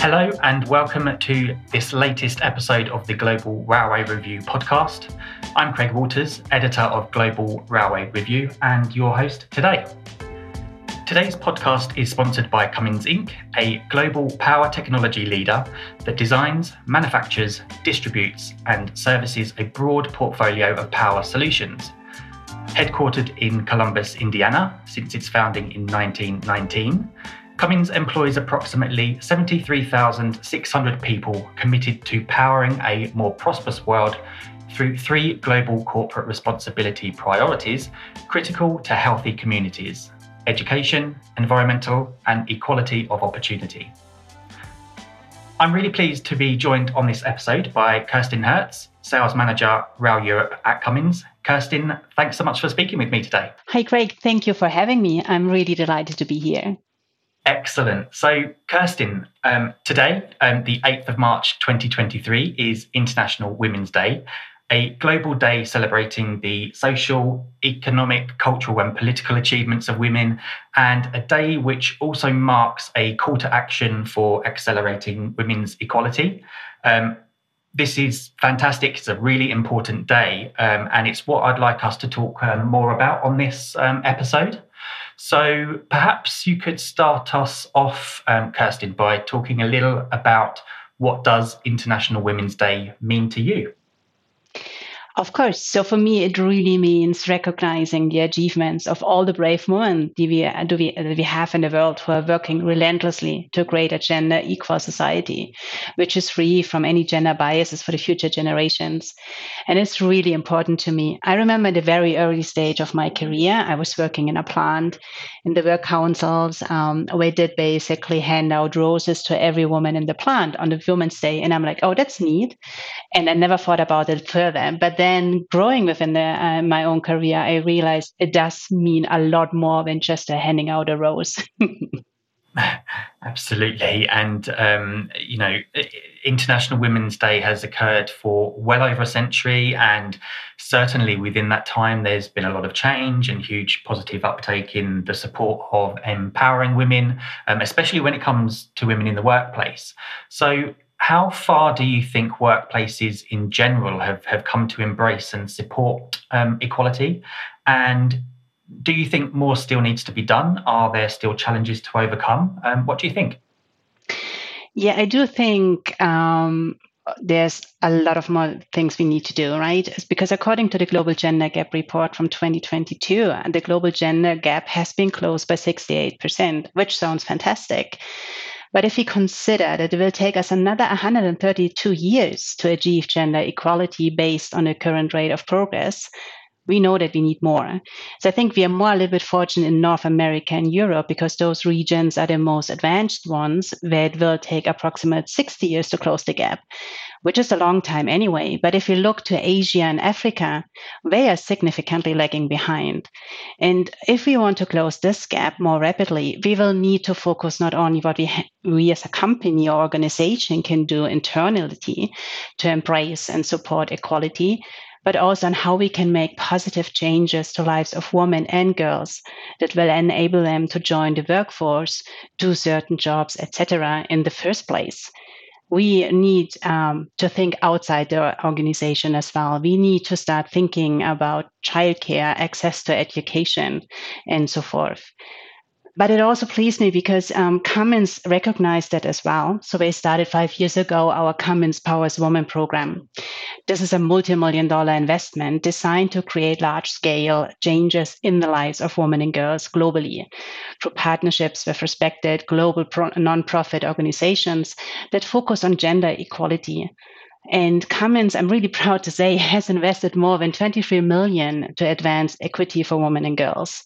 Hello, and welcome to this latest episode of the Global Railway Review podcast. I'm Craig Waters, editor of Global Railway Review, and your host today. Today's podcast is sponsored by Cummins Inc., a global power technology leader that designs, manufactures, distributes, and services a broad portfolio of power solutions. Headquartered in Columbus, Indiana, since its founding in 1919, Cummins employs approximately 73,600 people committed to powering a more prosperous world through three global corporate responsibility priorities critical to healthy communities education, environmental, and equality of opportunity. I'm really pleased to be joined on this episode by Kerstin Hertz, Sales Manager, Rail Europe at Cummins. Kerstin, thanks so much for speaking with me today. Hi, Craig. Thank you for having me. I'm really delighted to be here. Excellent. So, Kirsten, um, today, um, the 8th of March 2023, is International Women's Day, a global day celebrating the social, economic, cultural, and political achievements of women, and a day which also marks a call to action for accelerating women's equality. Um, this is fantastic. It's a really important day, um, and it's what I'd like us to talk um, more about on this um, episode. So perhaps you could start us off, um, Kerstin, by talking a little about what does International Women's Day mean to you? Of course. So for me, it really means recognizing the achievements of all the brave women that we, that we have in the world who are working relentlessly to create a gender equal society, which is free from any gender biases for the future generations. And it's really important to me. I remember the very early stage of my career, I was working in a plant in the work councils. Um, we did basically hand out roses to every woman in the plant on the Women's Day. And I'm like, oh, that's neat. And I never thought about it further. But then growing within the, uh, my own career, I realized it does mean a lot more than just uh, handing out a rose. Absolutely. And, um, you know, International Women's Day has occurred for well over a century. And certainly within that time, there's been a lot of change and huge positive uptake in the support of empowering women, um, especially when it comes to women in the workplace. So, how far do you think workplaces in general have, have come to embrace and support um, equality? And do you think more still needs to be done? Are there still challenges to overcome? Um, what do you think? Yeah, I do think um, there's a lot of more things we need to do, right? It's because according to the Global Gender Gap Report from 2022, the global gender gap has been closed by 68%, which sounds fantastic. But if we consider that it will take us another 132 years to achieve gender equality based on the current rate of progress, we know that we need more. So I think we are more a little bit fortunate in North America and Europe because those regions are the most advanced ones where it will take approximately 60 years to close the gap which is a long time anyway. But if you look to Asia and Africa, they are significantly lagging behind. And if we want to close this gap more rapidly, we will need to focus not only what we, ha- we as a company or organization can do internally to embrace and support equality, but also on how we can make positive changes to lives of women and girls that will enable them to join the workforce, do certain jobs, etc. in the first place we need um, to think outside the organization as well. We need to start thinking about childcare, access to education, and so forth. But it also pleased me because um, Cummins recognized that as well. So they started five years ago our Cummins Powers Women program. This is a multi million dollar investment designed to create large scale changes in the lives of women and girls globally through partnerships with respected global pro- nonprofit organizations that focus on gender equality. And Cummins, I'm really proud to say, has invested more than 23 million to advance equity for women and girls.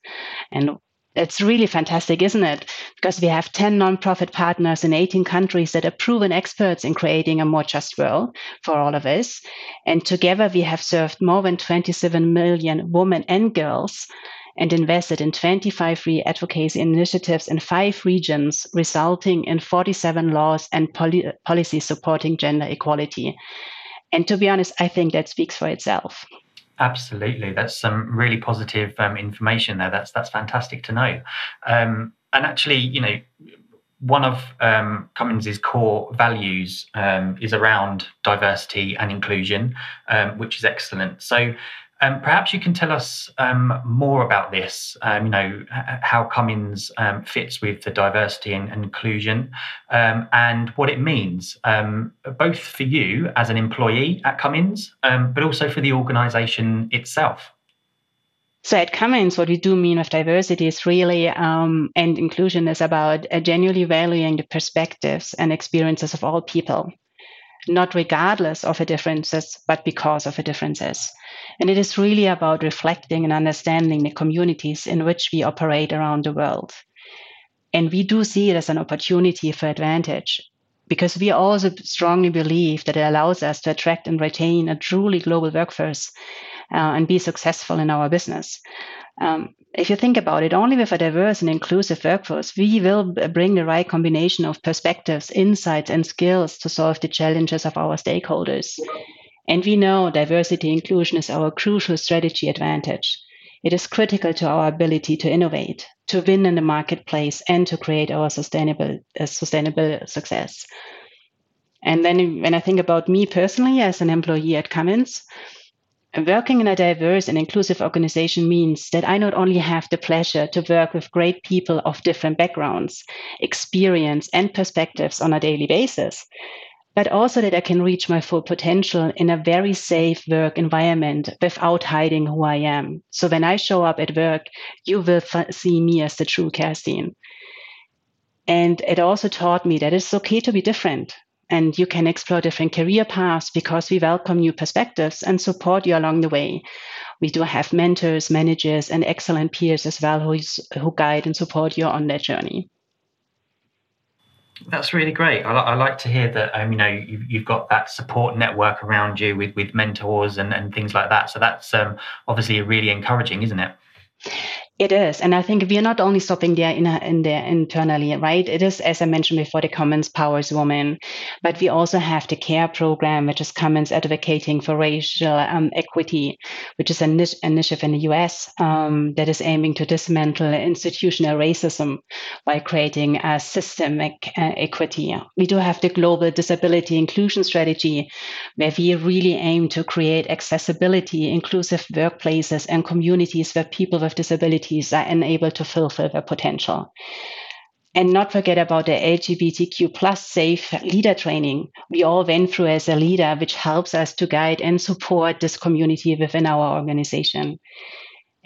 And it's really fantastic, isn't it? Because we have 10 nonprofit partners in 18 countries that are proven experts in creating a more just world for all of us. And together we have served more than 27 million women and girls and invested in 25 free advocacy initiatives in five regions, resulting in 47 laws and poli- policies supporting gender equality. And to be honest, I think that speaks for itself. Absolutely, that's some really positive um, information there. That's that's fantastic to know. Um, and actually, you know, one of um, Cummins's core values um, is around diversity and inclusion, um, which is excellent. So, um, perhaps you can tell us um, more about this. Um, you know how Cummins fits with the diversity and, inclusion, and what it means, both for you as an employee at Cummins, but also for the organisation itself. So at Cummins, what we do mean with diversity is really, um, and inclusion is about uh, genuinely valuing the perspectives and experiences of all people, not regardless of the differences, but because of the differences. And it is really about reflecting and understanding the communities in which we operate around the world. And we do see it as an opportunity for advantage because we also strongly believe that it allows us to attract and retain a truly global workforce uh, and be successful in our business. Um, if you think about it, only with a diverse and inclusive workforce, we will bring the right combination of perspectives, insights, and skills to solve the challenges of our stakeholders. And we know diversity inclusion is our crucial strategy advantage. It is critical to our ability to innovate, to win in the marketplace, and to create our sustainable, uh, sustainable success. And then when I think about me personally as an employee at Cummins, Working in a diverse and inclusive organization means that I not only have the pleasure to work with great people of different backgrounds, experience, and perspectives on a daily basis, but also that I can reach my full potential in a very safe work environment without hiding who I am. So when I show up at work, you will see me as the true Kerstin. And it also taught me that it's okay to be different and you can explore different career paths because we welcome new perspectives and support you along the way. We do have mentors, managers, and excellent peers as well who, who guide and support you on that journey. That's really great. I, I like to hear that. Um, you know, you've, you've, got that support network around you with with mentors and, and things like that. So that's um, obviously really encouraging, isn't it? It is, and I think we are not only stopping there in, in there internally, right? It is, as I mentioned before, the Cummins Powers Women, but we also have the CARE program, which is Cummins advocating for racial um, equity, which is an initiative in the U.S. Um, that is aiming to dismantle institutional racism by creating a systemic uh, equity. We do have the Global Disability Inclusion Strategy, where we really aim to create accessibility, inclusive workplaces, and communities where people with disabilities communities are enabled to fulfill their potential. And not forget about the LGBTQ plus safe leader training we all went through as a leader, which helps us to guide and support this community within our organization.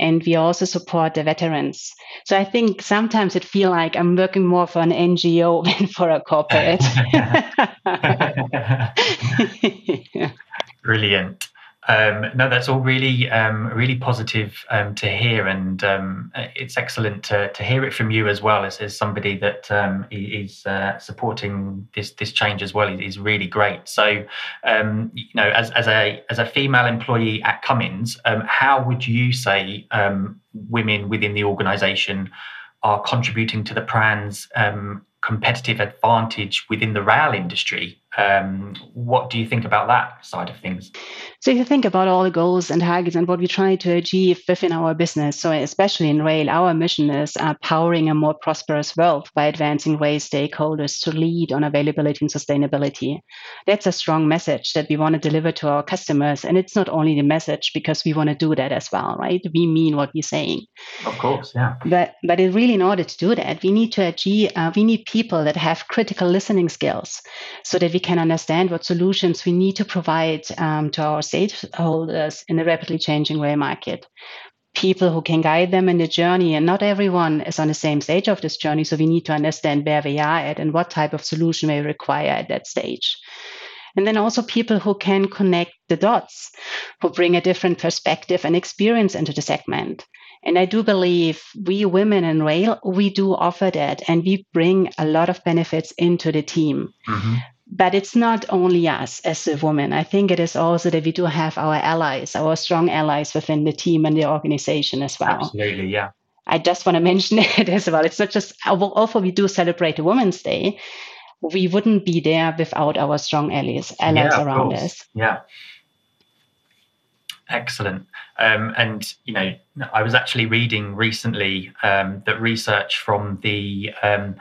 And we also support the veterans. So I think sometimes it feels like I'm working more for an NGO than for a corporate. Brilliant. Um, no, that's all really, um, really positive um, to hear, and um, it's excellent to, to hear it from you as well as, as somebody that um, is uh, supporting this this change as well. is really great. So, um, you know, as, as a as a female employee at Cummins, how would you say women within the organisation are contributing to the brand's competitive advantage within the rail industry? What do you think about that side of things? So if you think about all the goals and targets and what we try to achieve within our business, so especially in rail, our mission is uh, powering a more prosperous world by advancing rail stakeholders to lead on availability and sustainability. That's a strong message that we want to deliver to our customers. And it's not only the message because we want to do that as well, right? We mean what we're saying. Of course, yeah. But but it really in order to do that, we need to achieve uh, we need people that have critical listening skills so that we can understand what solutions we need to provide um, to our stakeholders in a rapidly changing rail market. People who can guide them in the journey, and not everyone is on the same stage of this journey. So we need to understand where we are at and what type of solution we require at that stage. And then also people who can connect the dots, who bring a different perspective and experience into the segment. And I do believe we women in rail, we do offer that and we bring a lot of benefits into the team. Mm-hmm but it's not only us as a woman. I think it is also that we do have our allies, our strong allies within the team and the organization as well. Absolutely, yeah. I just want to mention it as well. It's not just, although we do celebrate the Women's Day, we wouldn't be there without our strong allies, allies yeah, around us. Yeah. Excellent. Um, and, you know, I was actually reading recently um, that research from the um,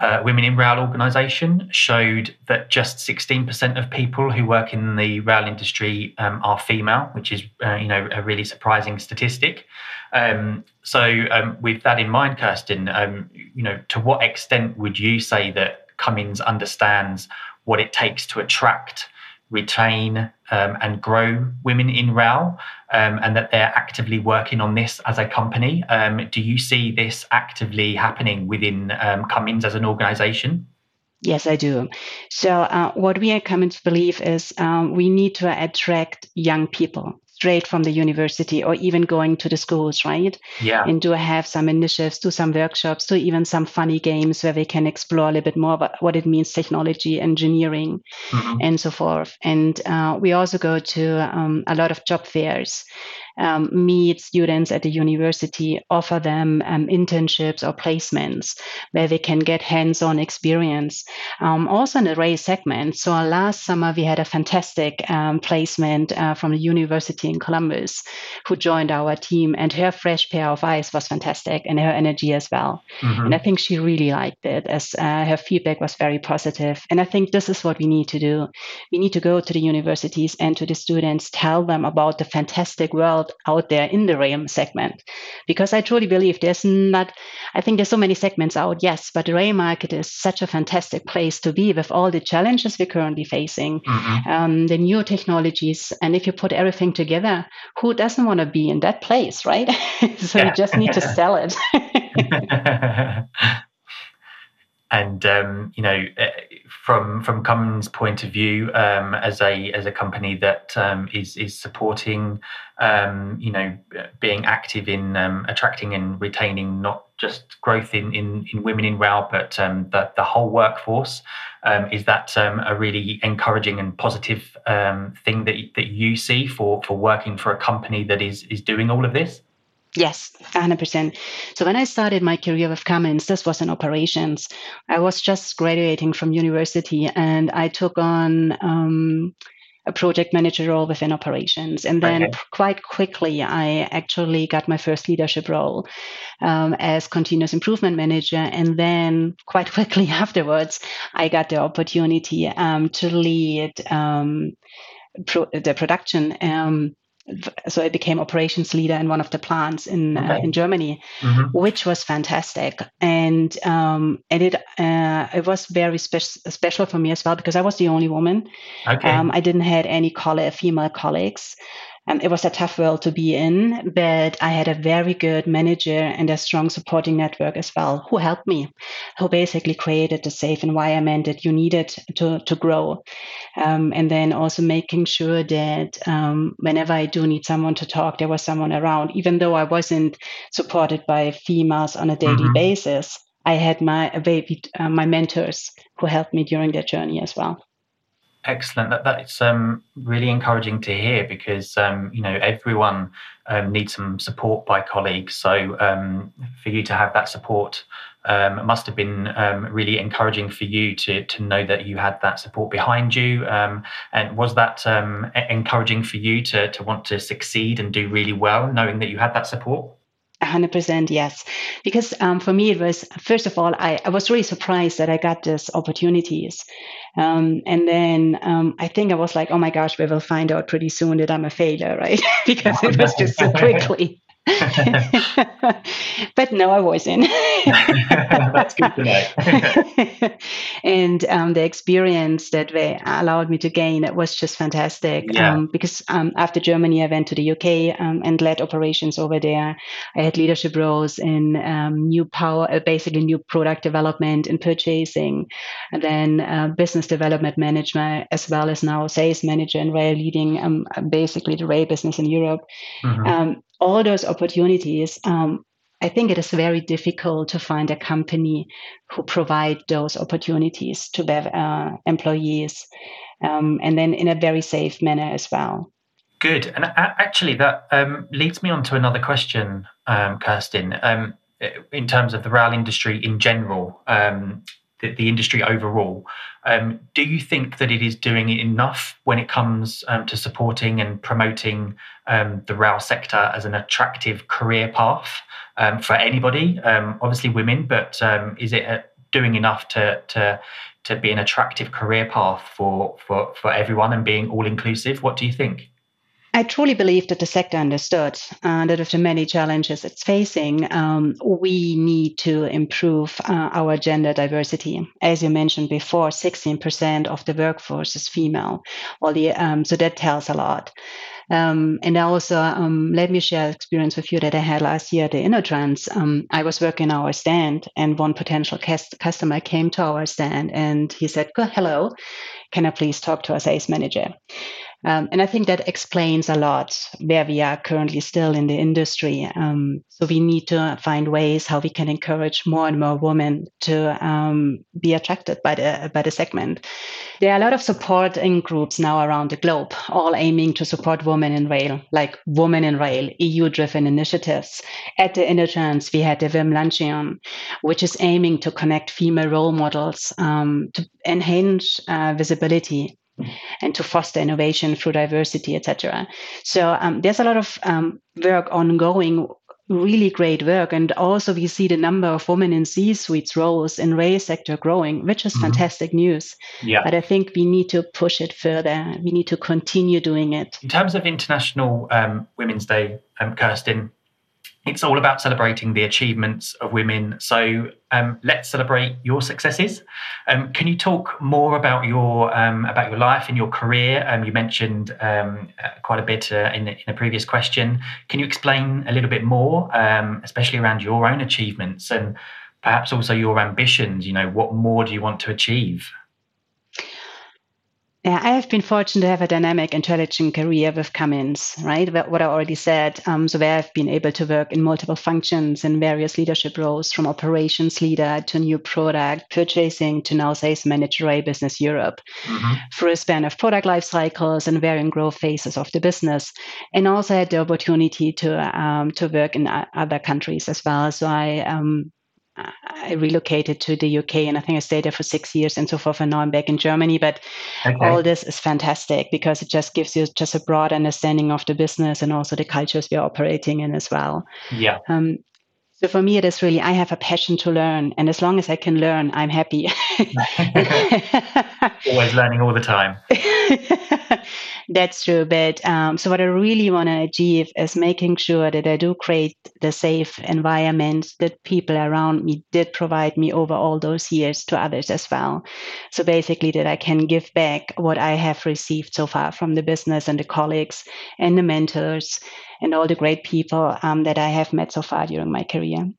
uh, Women in Rail organisation showed that just 16% of people who work in the rail industry um, are female, which is uh, you know a really surprising statistic. Um, so, um, with that in mind, Kirsten, um, you know, to what extent would you say that Cummins understands what it takes to attract retain um, and grow women in rail um, and that they're actively working on this as a company. Um, do you see this actively happening within um, Cummins as an organization? Yes, I do. So, uh, what we at Cummins believe is um, we need to attract young people straight from the university or even going to the schools, right? Yeah. And do have some initiatives, do some workshops, do even some funny games where they can explore a little bit more about what it means technology, engineering, mm-hmm. and so forth. And uh, we also go to um, a lot of job fairs um, meet students at the university, offer them um, internships or placements where they can get hands on experience. Um, also in the rail segment. So last summer, we had a fantastic um, placement uh, from the university in Columbus who joined our team, and her fresh pair of eyes was fantastic and her energy as well. Mm-hmm. And I think she really liked it as uh, her feedback was very positive. And I think this is what we need to do. We need to go to the universities and to the students, tell them about the fantastic world out out there in the rail segment. Because i truly believe there's not i think there's so many segments out yes but the rail market is such a fantastic place to be with all the challenges we're currently facing mm-hmm. um, the new technologies. And if you put everything together who doesn't want to be in that place right? So you just need to sell it and um, you know uh, from from Cummins' point of view um, as a as a company that um, is is supporting um, you know being active in um, attracting and retaining not just growth in in, in women in rail but um, the, the whole workforce is that a really encouraging and positive thing that that you see for for working for a company that is is doing all of this Yes, 100%. So when I started my career with Cummins, this was in operations. I was just graduating from university and I took on um, a project manager role within operations. And then okay. quite quickly, I actually got my first leadership role um, as continuous improvement manager. And then quite quickly afterwards, I got the opportunity um, to lead um, pro- the production um, so I became operations leader in one of the plants in uh, okay. uh, in Germany, mm-hmm. which was fantastic, and um, and it uh, it was very spe- special for me as well because I was the only woman. Okay. Um, I didn't have any colleague, female colleagues, um, it was a tough world to be in, but I had a very good manager and a strong supporting network as well who helped me, who basically created the safe environment that you needed to, to grow. Um, and then also making sure that um, whenever I do need someone to talk, there was someone around, even though I wasn't supported by females on a daily mm-hmm. basis. I had my uh, my mentors who helped me during that journey as well. Excellent. That that's um, really encouraging to hear because um, you know everyone um, needs some support by colleagues. So um, for you to have that support um, must have been um, really encouraging for you to to know that you had that support behind you. and was that encouraging for you to to want to succeed and do really well, knowing that you had that support? 100% yes. Because um, for me it was first of all I, I, was really surprised that i got these opportunities. Um, and then um, i think i was like oh my gosh we will find out pretty soon that i'm a failure right? Because it was just so quickly but no, I wasn't. That's good to know. and um, the experience that they allowed me to gain it was just fantastic. Yeah. Um, because um, after Germany, I went to the UK um, and led operations over there. I had leadership roles in um, new power, uh, basically new product development and purchasing, and then uh, business development management, as well as now sales manager and rail leading um, basically the rail business in Europe. Mm-hmm all those opportunities, um, I think it is very difficult to find a company who provide those opportunities to their uh, employees, um, and then in a very safe manner as well. Good, and actually, that um, leads me on to another question, um, Kirsten. Um, in terms of the rail industry in general, um, the, the industry overall. Um, do you think that it is doing enough when it comes um, to supporting and promoting um, the rail sector as an attractive career path um, for anybody? Um, obviously, women, but is it? A, doing enough to to to be an attractive career path for for for everyone and being all inclusive? What do you think? I truly believe that the sector understood uh, that the many challenges it's facing, um, we need to improve uh, our gender diversity. As you mentioned before, 16% of the workforce is female. The, um, so that tells a lot. Um, and also, um, let me share an experience with you that I had last year at the InnoTrans. Um, I was working our stand, and one potential cast- customer came to our stand and he said, Hello, can I please talk to our sales manager? Um, and I think that explains a lot where we are currently still in the industry. Um, so we need to find ways how we can encourage more and more women to um, be attracted by the by the segment. There are a lot of supporting groups now around the globe, all aiming to support women in rail, like Women in Rail, EU-driven initiatives. At the InnoTrans, we had the Women Luncheon, which is aiming to connect female role models um, to enhance uh, visibility and to foster innovation through diversity, etc. So um, there's a lot of um, work ongoing, really great work, and also we see the number of women in C-suites roles in rail sector growing, which is mm-hmm. fantastic news. Yeah. But I think we need to push it further. We need to continue doing it. In terms of International um, Women's Day, um, Kirsten, it's all about celebrating the achievements of women. So um, let's celebrate your successes. Um, can you talk more about your um, about your life and your career? Um, you mentioned um, uh, quite a bit uh, in, in, a previous question. Can you explain a little bit more, um, especially around your own achievements and perhaps also your ambitions? You know, what more do you want to achieve? Yeah, I have been fortunate to have a dynamic, intelligent career with Cummins, right? What I already said. Um, so where I've been able to work in multiple functions in various leadership roles, from operations leader to new product, purchasing to now sales manager at Business Europe, mm-hmm. through a span of product life cycles and varying growth phases of the business, and also had the opportunity to um, to work in other countries as well. So I um, I relocated to the UK and I think I stayed there for six years and so forth. And now I'm back in Germany. But okay. all this is fantastic because it just gives you just a broad understanding of the business and also the cultures we're operating in as well. Yeah. Um, so for me, it is really I have a passion to learn, and as long as I can learn, I'm happy. Always learning all the time. That's true. But um, so what I really want to achieve is making sure that I do create the safe environment that people around me did provide me over all those years to others as well. So basically, that I can give back what I have received so far from the business and the colleagues and the mentors and all the great people um, that I have met so far during my career.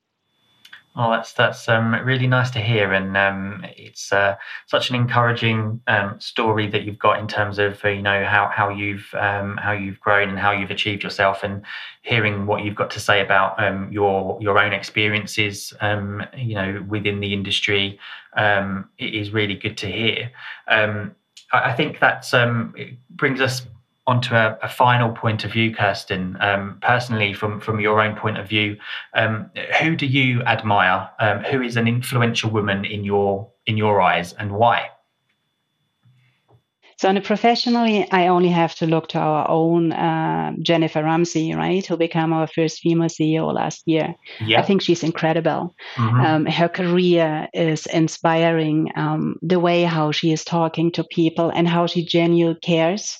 Oh, that's that's um, really nice to hear, and um, it's uh, such an encouraging um, story that you've got in terms of uh, you know how how you've um, how you've grown and how you've achieved yourself, and hearing what you've got to say about um, your your own experiences, um, you know, within the industry, it is really good to hear. I, I think that brings us onto a, a, final point of view, Kirsten, um, personally, from, from your own point of view, um, who do you admire? Um, who is an influential woman in your in your eyes, and why? So, on a professionally, I only have to look to our own uh, Jennifer Rumsey, right, who became our first female CEO last year. Yeah. I think she's incredible. Mm-hmm. Um, her career is inspiring. Um, the way how she is talking to people and how she genuinely cares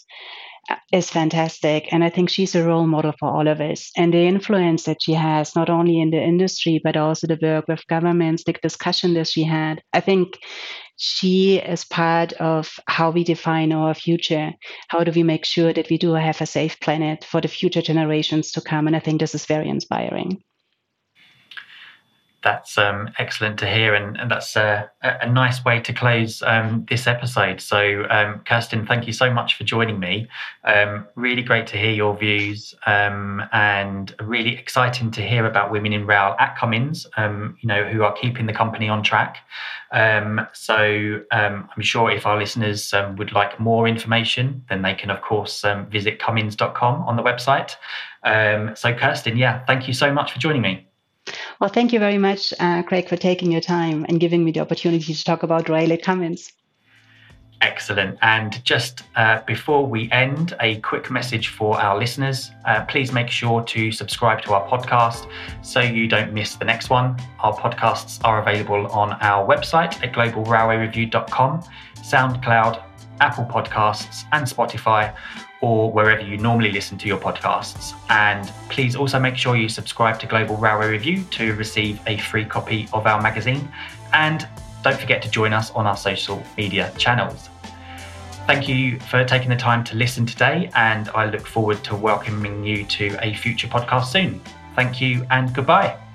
is fantastic. And I think she's a role model for all of us. And the influence that she has, not only in the industry, but also the work with governments, the discussion that she had, I think she is part of how we define our future. How do we make sure that we do have a safe planet for the future generations to come? And I think this is very inspiring that's um, excellent to hear, and, and that's a, a, nice way to close um, this episode. So, um, Kirsten, thank you so much for joining me. Um, really great to hear your views, um, and really exciting to hear about women in rail at Cummins. Um, you know, who are keeping the company on track. so, I'm sure if our listeners would like more information, then they can, of course, visit Cummins.com on the website. so, Kirsten, yeah, thank you so much for joining me. Well, thank you very much, uh, Craig, for taking your time and giving me the opportunity to talk about rail at Cummins. Excellent. And just uh, before we end, a quick message for our listeners. Uh, please make sure to subscribe to our podcast so you don't miss the next one. Our podcasts are available on our website at globalrailwayreview.com, SoundCloud, Apple Podcasts, and Spotify, or wherever you normally listen to your podcasts. And please also make sure you subscribe to Global Railway Review to receive a free copy of our magazine. And don't forget to join us on our social media channels. Thank you for taking the time to listen today, and I look forward to welcoming you to a future podcast soon. Thank you and goodbye.